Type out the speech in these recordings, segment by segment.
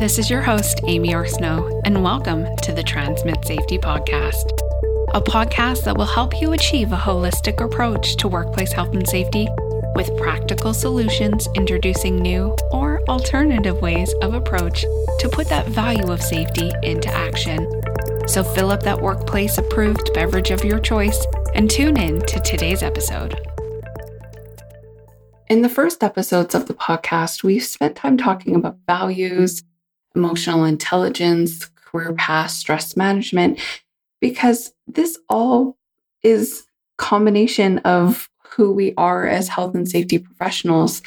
This is your host, Aimee Arsenault, and welcome to the Transmit Safety Podcast, a podcast that will help you achieve a holistic approach to workplace health and safety with practical solutions introducing new or alternative ways of approach to put that value of safety into action. So fill up that workplace approved beverage of your choice and tune in to today's episode. In the first episodes of the podcast, we've spent time talking about values, emotional intelligence, career path, stress management, because this all is combination of who we are as health and safety professionals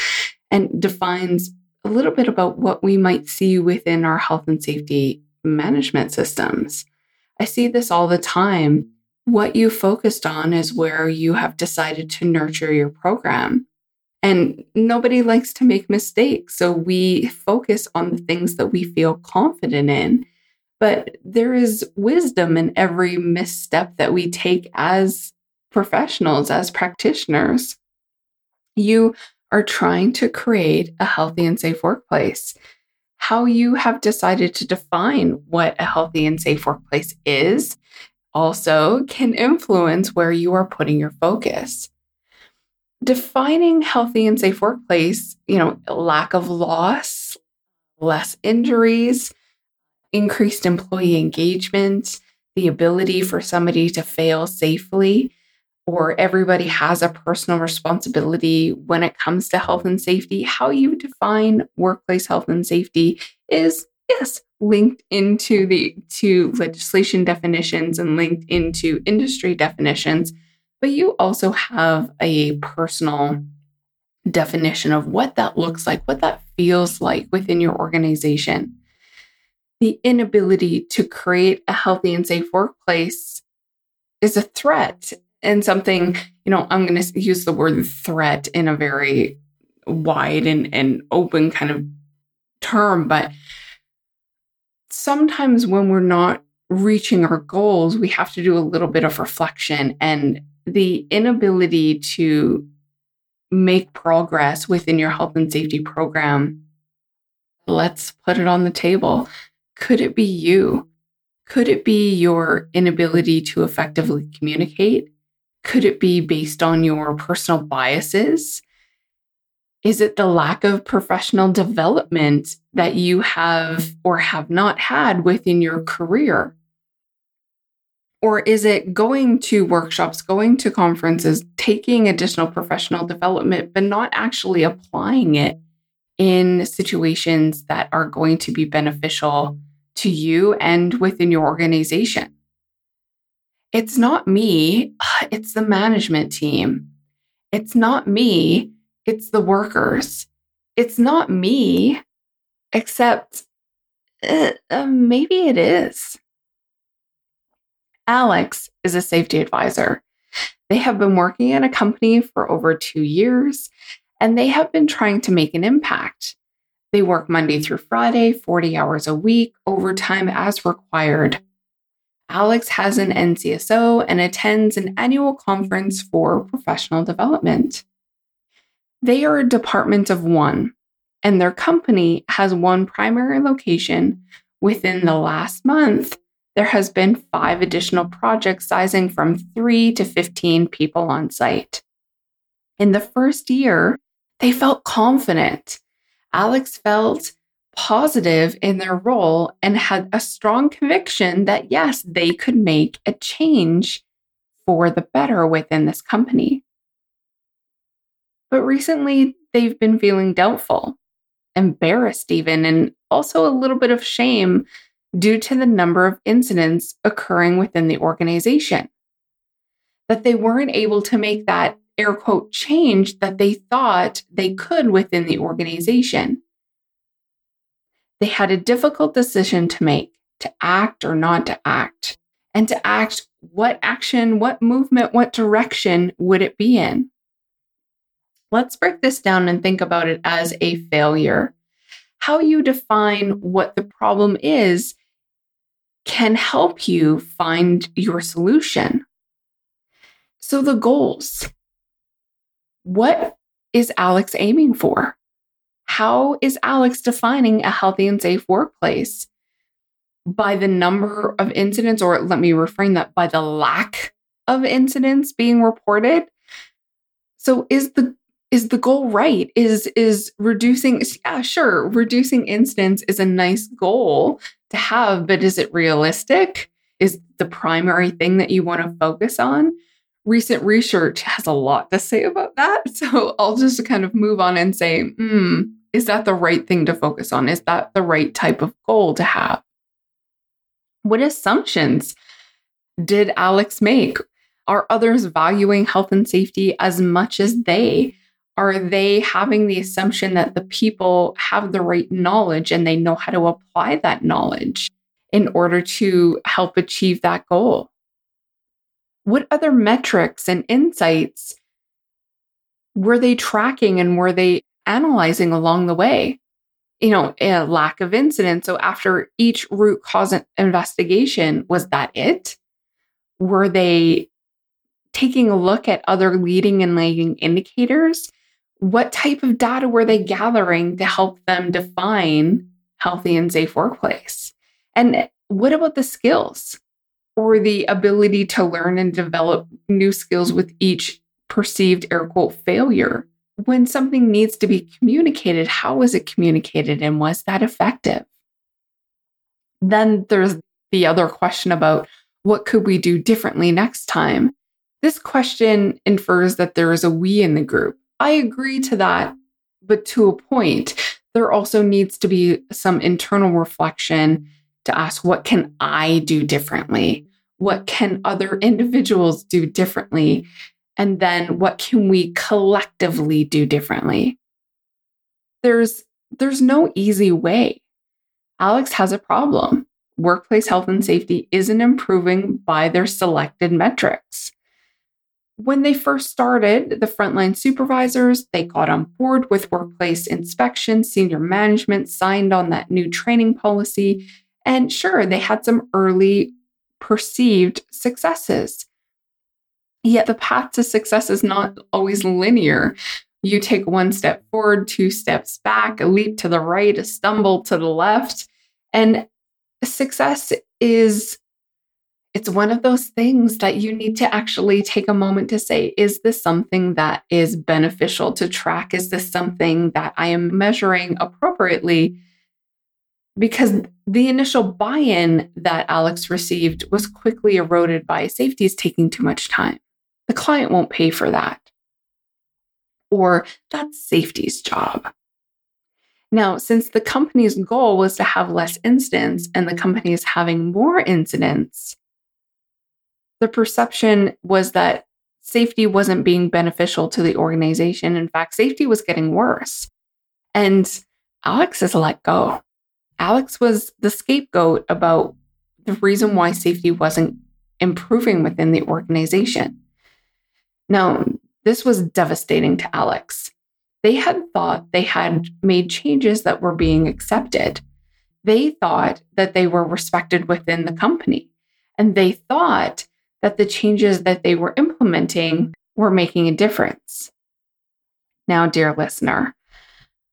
and defines a little bit about what we might see within our health and safety management systems. I see this all the time. What you focused on is where you have decided to nurture your program. And nobody likes to make mistakes. So we focus on the things that we feel confident in. But there is wisdom in every misstep that we take as professionals, as practitioners. You are trying to create a healthy and safe workplace. How you have decided to define what a healthy and safe workplace is also can influence where you are putting your focus. Defining healthy and safe workplace, you know, lack of loss, less injuries, increased employee engagement, the ability for somebody to fail safely or everybody has a personal responsibility when it comes to health and safety, how you define workplace health and safety is yes linked into the to legislation definitions and linked into industry definitions, but you also have a personal definition of what that looks like, what that feels like within your organization. The inability to create a healthy and safe workplace is a threat and something, you know, I'm going to use the word threat in a very wide and, and open kind of term, but sometimes when we're not reaching our goals, we have to do a little bit of reflection and the inability to make progress within your health and safety program. Let's put it on the table. Could it be you? Could it be your inability to effectively communicate? Could it be based on your personal biases? Is it the lack of professional development that you have or have not had within your career? Or is it going to workshops, going to conferences, taking additional professional development, but not actually applying it in situations that are going to be beneficial to you and within your organization? it's not me, it's the management team. It's not me, it's the workers. It's not me, except uh, maybe it is. Alex is a safety advisor. They have been working at a company for over two years and they have been trying to make an impact. They work Monday through Friday, 40 hours a week, overtime as required. Alex has an NCSO and attends an annual conference for professional development. They are a department of one, and their company has one primary location. Within the last month, there has been five additional projects sizing from 3 to 15 people on site. In the first year, they felt confident. Alex felt positive in their role and had a strong conviction that yes, they could make a change for the better within this company. But recently, they've been feeling doubtful, embarrassed, even, and also a little bit of shame due to the number of incidents occurring within the organization. That they weren't able to make that air quote change that they thought they could within the organization. They had a difficult decision to make to act or not to act. And to act, what action, what movement, what direction would it be in? Let's break this down and think about it as a failure. How you define what the problem is can help you find your solution. So, the goals. What is Alex aiming for? how is Alex defining a healthy and safe workplace? By the number of incidents, or let me reframe that by the lack of incidents being reported. So is the is the goal right? Is is reducing yeah, sure, reducing incidents is a nice goal to have, but is it realistic? Is the primary thing that you want to focus on? Recent research has a lot to say about that. So I'll just kind of move on and say, hmm, is that the right thing to focus on? Is that the right type of goal to have? What assumptions did Alex make? Are others valuing health and safety as much as they? Are they having the assumption that the people have the right knowledge and they know how to apply that knowledge in order to help achieve that goal? What other metrics and insights were they tracking and were they analyzing along the way? You know, a lack of incident. So after each root cause investigation, was that it? Were they taking a look at other leading and lagging indicators what type of data were they gathering to help them define healthy and safe workplace? And what about the skills or the ability to learn and develop new skills with each perceived air quote failure? When something needs to be communicated, how was it communicated and was that effective? Then there's the other question about what could we do differently next time? This question infers that there is a we in the group I agree to that, but to a point. There also needs to be some internal reflection to ask what can I do differently? What can other individuals do differently? And then what can we collectively do differently? There's there's no easy way. Alex has a problem. Workplace health and safety isn't improving by their selected metrics when they first started, the frontline supervisors, they got on board with workplace inspection, senior management signed on that new training policy, and sure, they had some early perceived successes. Yet the path to success is not always linear. You take one step forward, two steps back, a leap to the right, a stumble to the left, and success is it's one of those things that you need to actually take a moment to say, is this something that is beneficial to track? Is this something that I am measuring appropriately? Because the initial buy in that Alex received was quickly eroded by safety is taking too much time. The client won't pay for that. Or that's safety's job. Now, since the company's goal was to have less incidents and the company is having more incidents, the perception was that safety wasn't being beneficial to the organization. In fact, safety was getting worse. And Alex is let go. Alex was the scapegoat about the reason why safety wasn't improving within the organization. Now, this was devastating to Alex. They had thought they had made changes that were being accepted. They thought that they were respected within the company. And they thought that the changes that they were implementing were making a difference. Now, dear listener,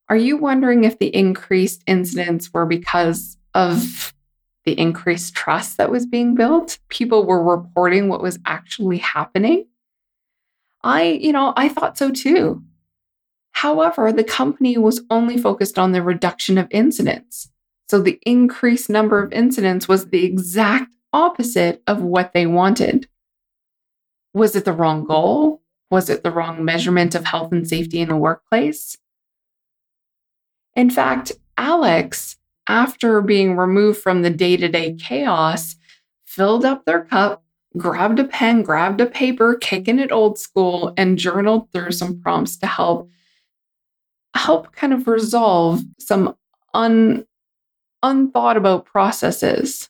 are you wondering if the increased incidents were because of the increased trust that was being built? People were reporting what was actually happening? I, you know, I thought so too. However, the company was only focused on the reduction of incidents. So the increased number of incidents was the exact opposite of what they wanted. Was it the wrong goal? Was it the wrong measurement of health and safety in the workplace? In fact, Alex, after being removed from the day to day chaos, filled up their cup, grabbed a pen, grabbed a paper, kicking it old school, and journaled through some prompts to help help kind of resolve some un, unthought about processes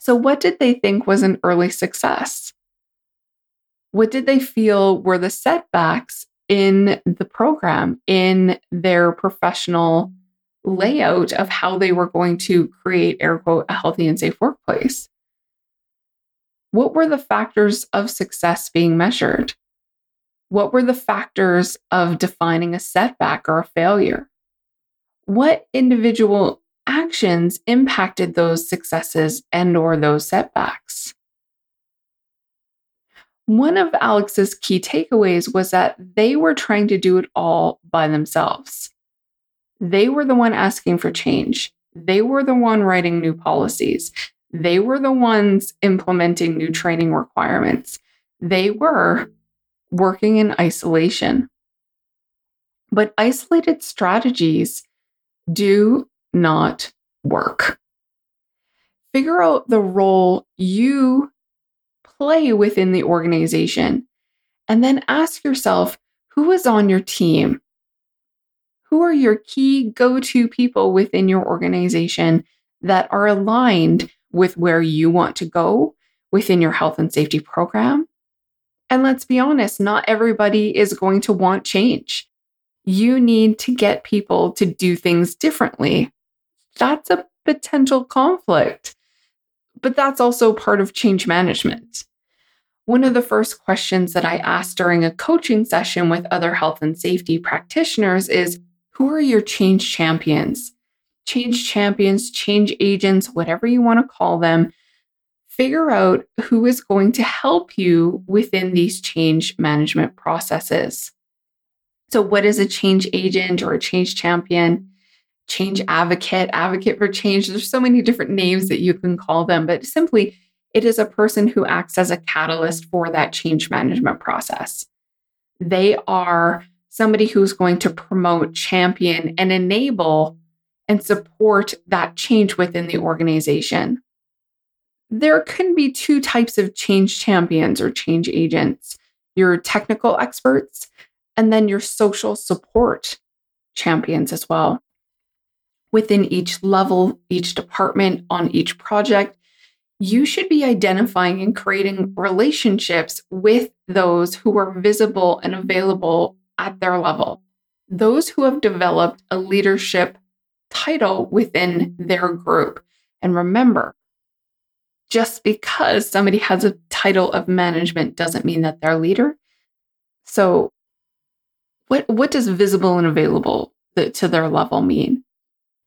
so, what did they think was an early success? What did they feel were the setbacks in the program, in their professional layout of how they were going to create, air quote, a healthy and safe workplace? What were the factors of success being measured? What were the factors of defining a setback or a failure? what individual actions impacted those successes and or those setbacks? One of Alex's key takeaways was that they were trying to do it all by themselves. They were the one asking for change. They were the one writing new policies. They were the ones implementing new training requirements. They were working in isolation. But isolated strategies do not work. Figure out the role you play within the organization and then ask yourself who is on your team? Who are your key go to people within your organization that are aligned with where you want to go within your health and safety program? And let's be honest, not everybody is going to want change. You need to get people to do things differently. That's a potential conflict. But that's also part of change management. One of the first questions that I ask during a coaching session with other health and safety practitioners is Who are your change champions? Change champions, change agents, whatever you want to call them. Figure out who is going to help you within these change management processes. So, what is a change agent or a change champion? Change advocate, advocate for change. There's so many different names that you can call them, but simply it is a person who acts as a catalyst for that change management process. They are somebody who's going to promote, champion, and enable and support that change within the organization. There can be two types of change champions or change agents your technical experts and then your social support champions as well. Within each level, each department, on each project, you should be identifying and creating relationships with those who are visible and available at their level. Those who have developed a leadership title within their group. And remember, just because somebody has a title of management doesn't mean that they're a leader. So what what does visible and available uh, to their level mean?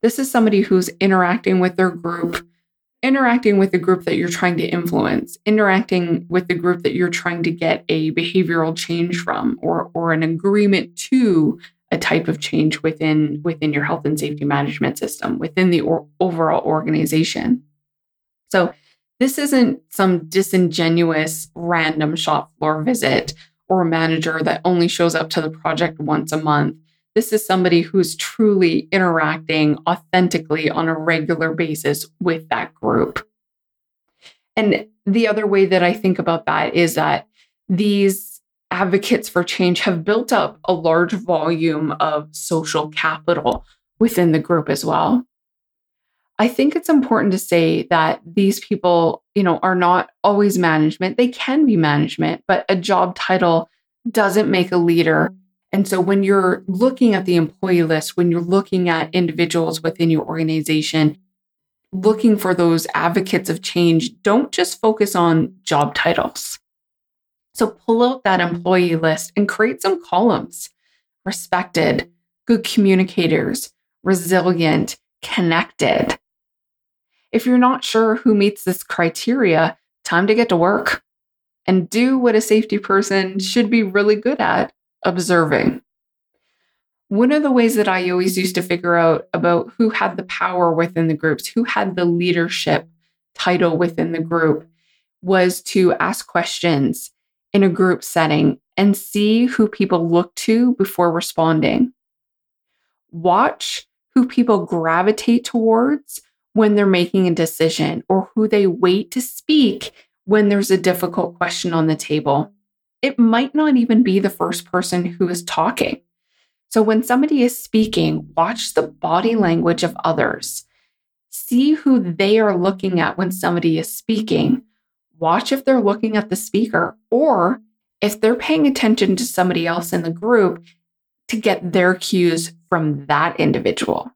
This is somebody who's interacting with their group, interacting with the group that you're trying to influence, interacting with the group that you're trying to get a behavioral change from or or an agreement to a type of change within within your health and safety management system within the or, overall organization. So this isn't some disingenuous random shop floor visit or manager that only shows up to the project once a month. This is somebody who's truly interacting authentically on a regular basis with that group. And the other way that I think about that is that these advocates for change have built up a large volume of social capital within the group as well. I think it's important to say that these people, you know, are not always management. They can be management, but a job title doesn't make a leader. And so when you're looking at the employee list, when you're looking at individuals within your organization, looking for those advocates of change, don't just focus on job titles. So pull out that employee list and create some columns. Respected, good communicators, resilient, connected. If you're not sure who meets this criteria, time to get to work and do what a safety person should be really good at observing. One of the ways that I always used to figure out about who had the power within the groups, who had the leadership title within the group, was to ask questions in a group setting and see who people look to before responding. Watch who people gravitate towards when they're making a decision or who they wait to speak when there's a difficult question on the table. It might not even be the first person who is talking. So when somebody is speaking, watch the body language of others. See who they are looking at when somebody is speaking. Watch if they're looking at the speaker or if they're paying attention to somebody else in the group to get their cues from that individual.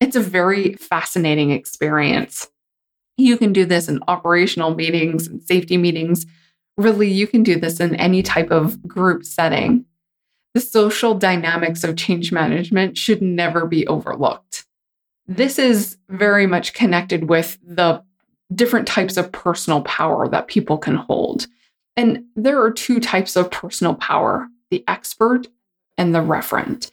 It's a very fascinating experience. You can do this in operational meetings and safety meetings. Really, you can do this in any type of group setting. the social dynamics of change management should never be overlooked. This is very much connected with the different types of personal power that people can hold. And there are two types of personal power the expert and the referent.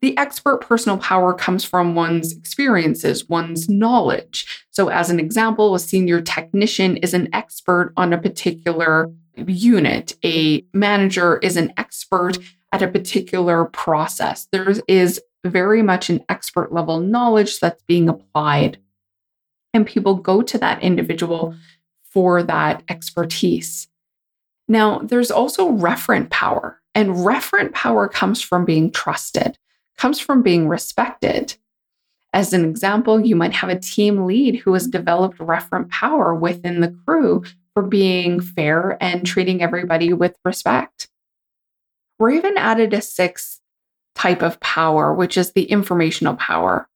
The expert personal power comes from one's experiences, one's knowledge. So, as an example, a senior technician is an expert on a particular unit, a manager is an expert at a particular process. There is very much an expert level knowledge that's being applied. And people go to that individual for that expertise. Now, there's also referent power, and referent power comes from being trusted, comes from being respected. As an example, you might have a team lead who has developed referent power within the crew for being fair and treating everybody with respect. Raven added a sixth type of power, which is the informational power.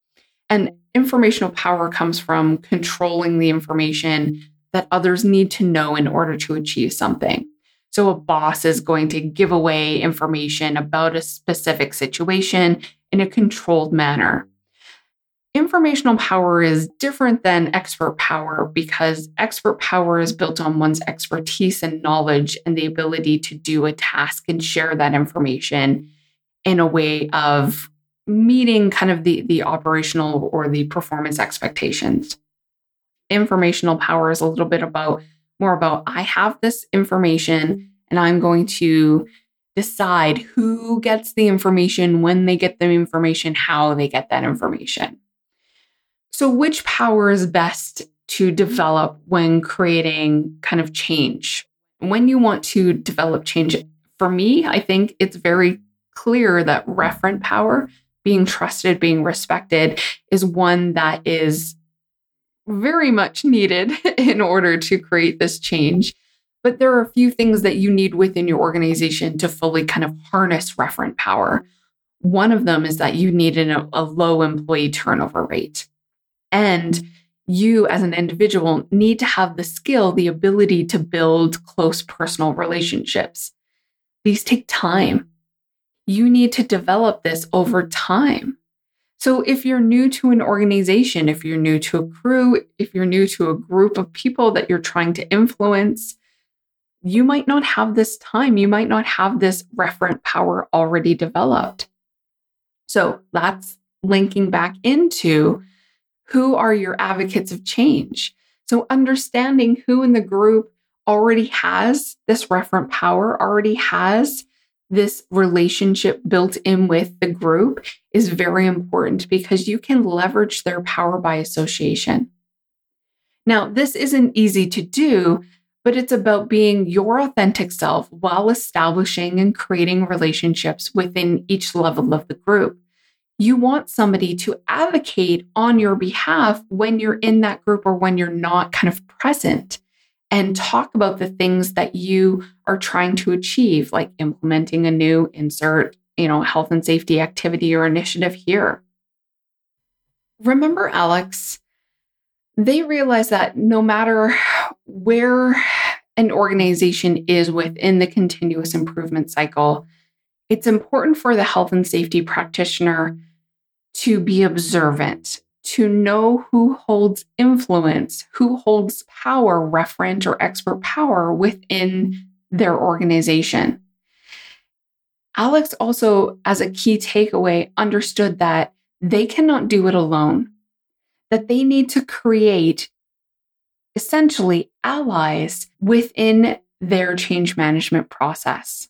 And informational power comes from controlling the information that others need to know in order to achieve something. So, a boss is going to give away information about a specific situation in a controlled manner. Informational power is different than expert power because expert power is built on one's expertise and knowledge and the ability to do a task and share that information in a way of meeting kind of the, the operational or the performance expectations. Informational power is a little bit about more about I have this information and I'm going to decide who gets the information, when they get the information, how they get that information. So, which power is best to develop when creating kind of change? When you want to develop change, for me, I think it's very clear that referent power, being trusted, being respected, is one that is very much needed in order to create this change. But there are a few things that you need within your organization to fully kind of harness referent power. One of them is that you need a, a low employee turnover rate. And you as an individual need to have the skill, the ability to build close personal relationships. These take time. You need to develop this over time. So if you're new to an organization, if you're new to a crew, if you're new to a group of people that you're trying to influence, you might not have this time. You might not have this referent power already developed. So that's linking back into who are your advocates of change? So, understanding who in the group already has this referent power, already has this relationship built in with the group is very important because you can leverage their power by association. Now, this isn't easy to do, but it's about being your authentic self while establishing and creating relationships within each level of the group you want somebody to advocate on your behalf when you're in that group or when you're not kind of present and talk about the things that you are trying to achieve, like implementing a new insert, you know, health and safety activity or initiative here. Remember, Alex, they realize that no matter where an organization is within the continuous improvement cycle, it's important for the health and safety practitioner to be observant, to know who holds influence, who holds power, referent or expert power within their organization. Alex also, as a key takeaway, understood that they cannot do it alone, that they need to create essentially allies within their change management process.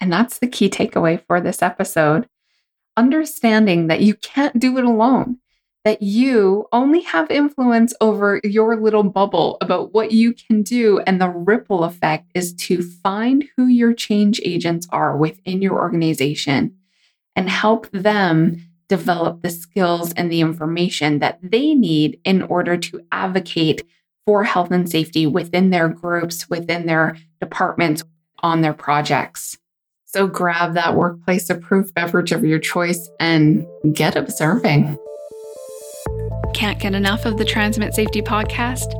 And that's the key takeaway for this episode. Understanding that you can't do it alone, that you only have influence over your little bubble about what you can do. And the ripple effect is to find who your change agents are within your organization and help them develop the skills and the information that they need in order to advocate for health and safety within their groups, within their departments, on their projects. So grab that workplace approved beverage of your choice and get observing. Can't get enough of the Transmit Safety podcast?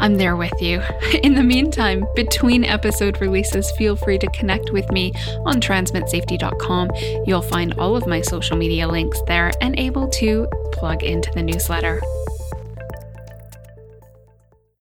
I'm there with you. In the meantime, between episode releases, feel free to connect with me on transmitsafety.com. You'll find all of my social media links there and able to plug into the newsletter.